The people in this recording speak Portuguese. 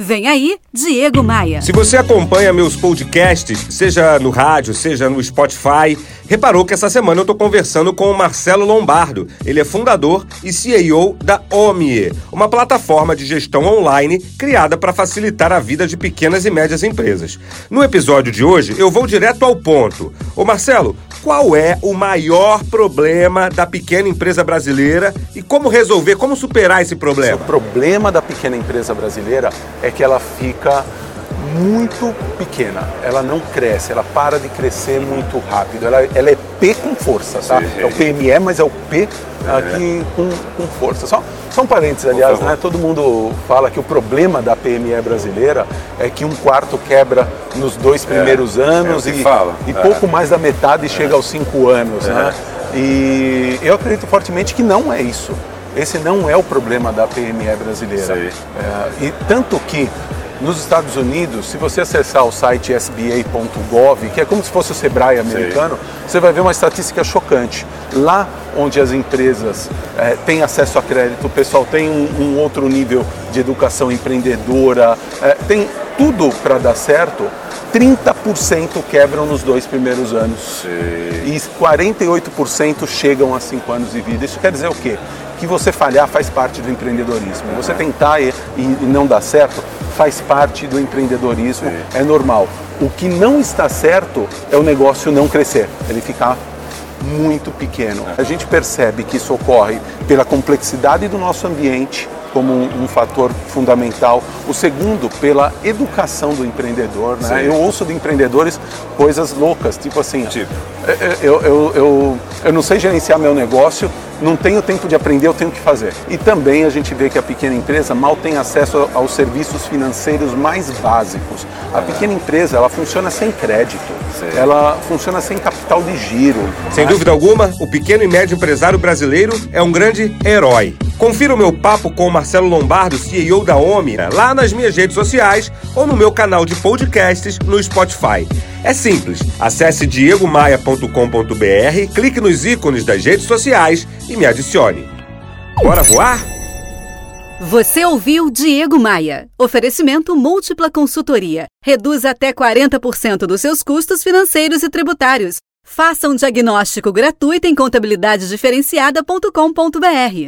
Vem aí, Diego Maia. Se você acompanha meus podcasts, seja no rádio, seja no Spotify, reparou que essa semana eu estou conversando com o Marcelo Lombardo. Ele é fundador e CEO da OMIE, uma plataforma de gestão online criada para facilitar a vida de pequenas e médias empresas. No episódio de hoje, eu vou direto ao ponto. Ô Marcelo, qual é o maior problema da pequena empresa brasileira e como resolver, como superar esse problema? O problema da pequena empresa brasileira é que ela fica muito pequena, ela não cresce, ela para de crescer muito rápido, ela, ela é P com força, tá? É o PME, mas é o P aqui com, com força. Só, só um parênteses, aliás, né? todo mundo fala que o problema da PME brasileira é que um quarto quebra nos dois primeiros é, anos é e, fala. e É. pouco mais da metade chega aos cinco anos, né? E eu acredito fortemente que não é isso. Esse não é o problema da PME brasileira. É, e tanto que nos Estados Unidos, se você acessar o site sba.gov, que é como se fosse o Sebrae americano, você vai ver uma estatística chocante. Lá onde as empresas eh, têm acesso a crédito, o pessoal tem um, um outro nível de educação empreendedora, eh, tem tudo para dar certo, 30% quebram nos dois primeiros anos. E 48% chegam a 5 anos de vida. Isso quer dizer o quê? Que você falhar faz parte do empreendedorismo. Você tentar e, e não dar certo faz parte do empreendedorismo, é normal. O que não está certo é o negócio não crescer, ele ficar muito pequeno. A gente percebe que isso ocorre pela complexidade do nosso ambiente como um, um fator fundamental. O segundo, pela educação do empreendedor. Né? Sim. Eu ouço de empreendedores coisas loucas, tipo assim, Tipo? eu, eu, eu, eu não sei gerenciar meu negócio, não tenho tempo de aprender, eu tenho que fazer. E também a gente vê que a pequena empresa mal tem acesso aos serviços financeiros mais básicos. A pequena empresa, ela funciona sem crédito, Sei. ela funciona sem capital de giro. Sem né? dúvida alguma, o pequeno e médio empresário brasileiro é um grande herói. Confira o meu papo com o Marcelo Lombardo, CEO da OMI, lá nas minhas redes sociais ou no meu canal de podcasts no Spotify. É simples, acesse diegomaia.com.br, clique nos ícones das redes sociais e me adicione. Bora voar? Você ouviu Diego Maia. Oferecimento Múltipla Consultoria. Reduz até 40% dos seus custos financeiros e tributários. Faça um diagnóstico gratuito em contabilidadediferenciada.com.br.